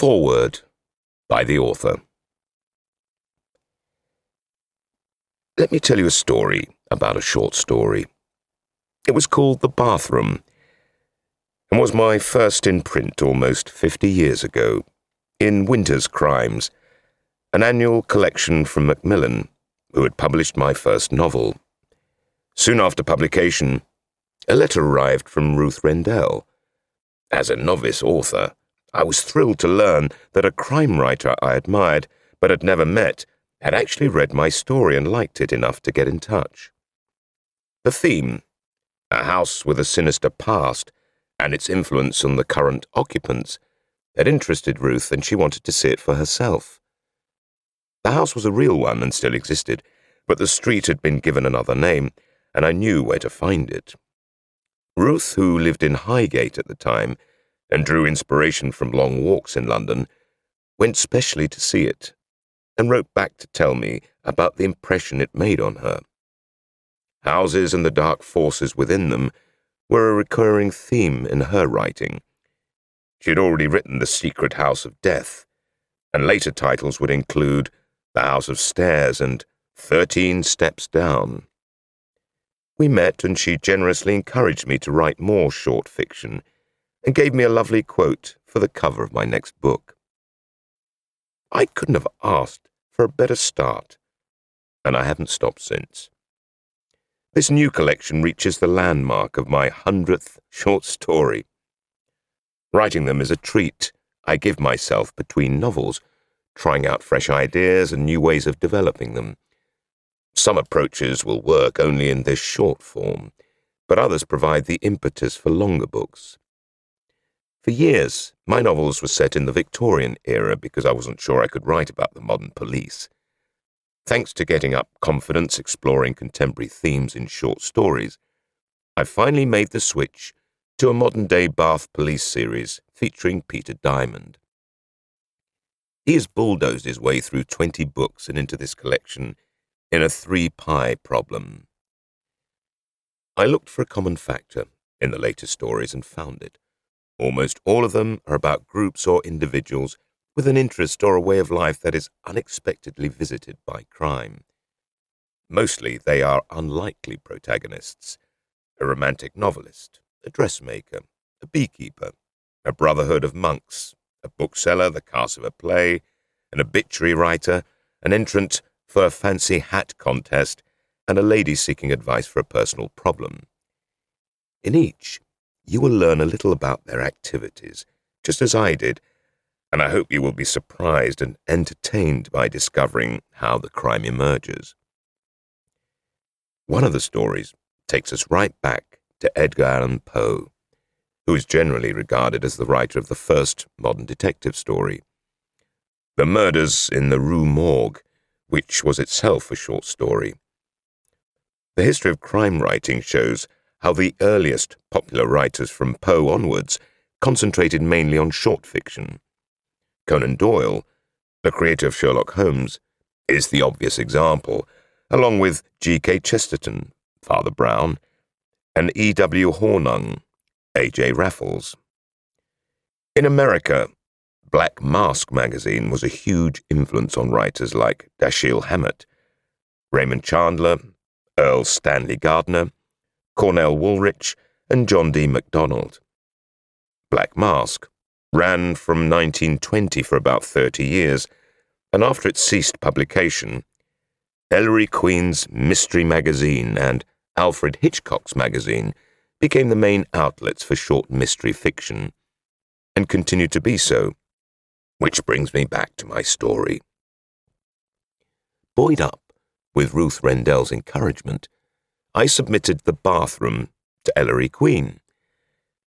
Foreword by the author. Let me tell you a story about a short story. It was called The Bathroom and was my first in print almost 50 years ago in Winter's Crimes, an annual collection from Macmillan, who had published my first novel. Soon after publication, a letter arrived from Ruth Rendell. As a novice author, I was thrilled to learn that a crime writer I admired but had never met had actually read my story and liked it enough to get in touch. The theme, a house with a sinister past and its influence on the current occupants, had interested Ruth and she wanted to see it for herself. The house was a real one and still existed, but the street had been given another name, and I knew where to find it. Ruth, who lived in Highgate at the time, and drew inspiration from long walks in London, went specially to see it, and wrote back to tell me about the impression it made on her. Houses and the dark forces within them were a recurring theme in her writing. She had already written The Secret House of Death, and later titles would include The House of Stairs and Thirteen Steps Down. We met, and she generously encouraged me to write more short fiction and gave me a lovely quote for the cover of my next book. I couldn't have asked for a better start, and I haven't stopped since. This new collection reaches the landmark of my hundredth short story. Writing them is a treat I give myself between novels, trying out fresh ideas and new ways of developing them. Some approaches will work only in this short form, but others provide the impetus for longer books. For years, my novels were set in the Victorian era because I wasn't sure I could write about the modern police. Thanks to getting up confidence exploring contemporary themes in short stories, I finally made the switch to a modern day Bath police series featuring Peter Diamond. He has bulldozed his way through 20 books and into this collection in a three pie problem. I looked for a common factor in the latest stories and found it. Almost all of them are about groups or individuals with an interest or a way of life that is unexpectedly visited by crime. Mostly they are unlikely protagonists a romantic novelist, a dressmaker, a beekeeper, a brotherhood of monks, a bookseller, the cast of a play, an obituary writer, an entrant for a fancy hat contest, and a lady seeking advice for a personal problem. In each, you will learn a little about their activities, just as I did, and I hope you will be surprised and entertained by discovering how the crime emerges. One of the stories takes us right back to Edgar Allan Poe, who is generally regarded as the writer of the first modern detective story. The Murders in the Rue Morgue, which was itself a short story. The history of crime writing shows how the earliest popular writers from Poe onwards concentrated mainly on short fiction. Conan Doyle, the creator of Sherlock Holmes, is the obvious example, along with G.K. Chesterton, Father Brown, and E.W. Hornung, A.J. Raffles. In America, Black Mask magazine was a huge influence on writers like Dashiell Hammett, Raymond Chandler, Erle Stanley Gardner, Cornell Woolrich, and John D. MacDonald. Black Mask ran from 1920 for about 30 years, and after it ceased publication, Ellery Queen's Mystery Magazine and Alfred Hitchcock's magazine became the main outlets for short mystery fiction, and continued to be so, which brings me back to my story. Buoyed up with Ruth Rendell's encouragement, I submitted the bathroom to Ellery Queen.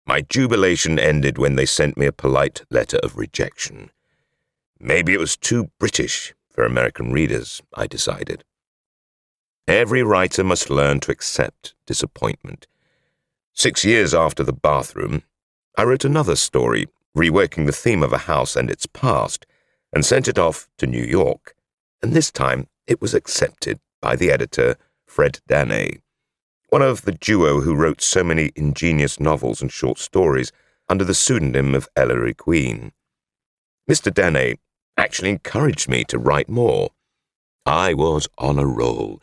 My jubilation ended when they sent me a polite letter of rejection. Maybe it was too British for American readers, I decided. Every writer must learn to accept disappointment. Six years after the bathroom, I wrote another story, reworking the theme of a house and its past, and sent it off to New York. And this time it was accepted by the editor, Fred Dannay one of the duo who wrote so many ingenious novels and short stories under the pseudonym of Ellery Queen. Mr. Dannay actually encouraged me to write more. I was on a roll,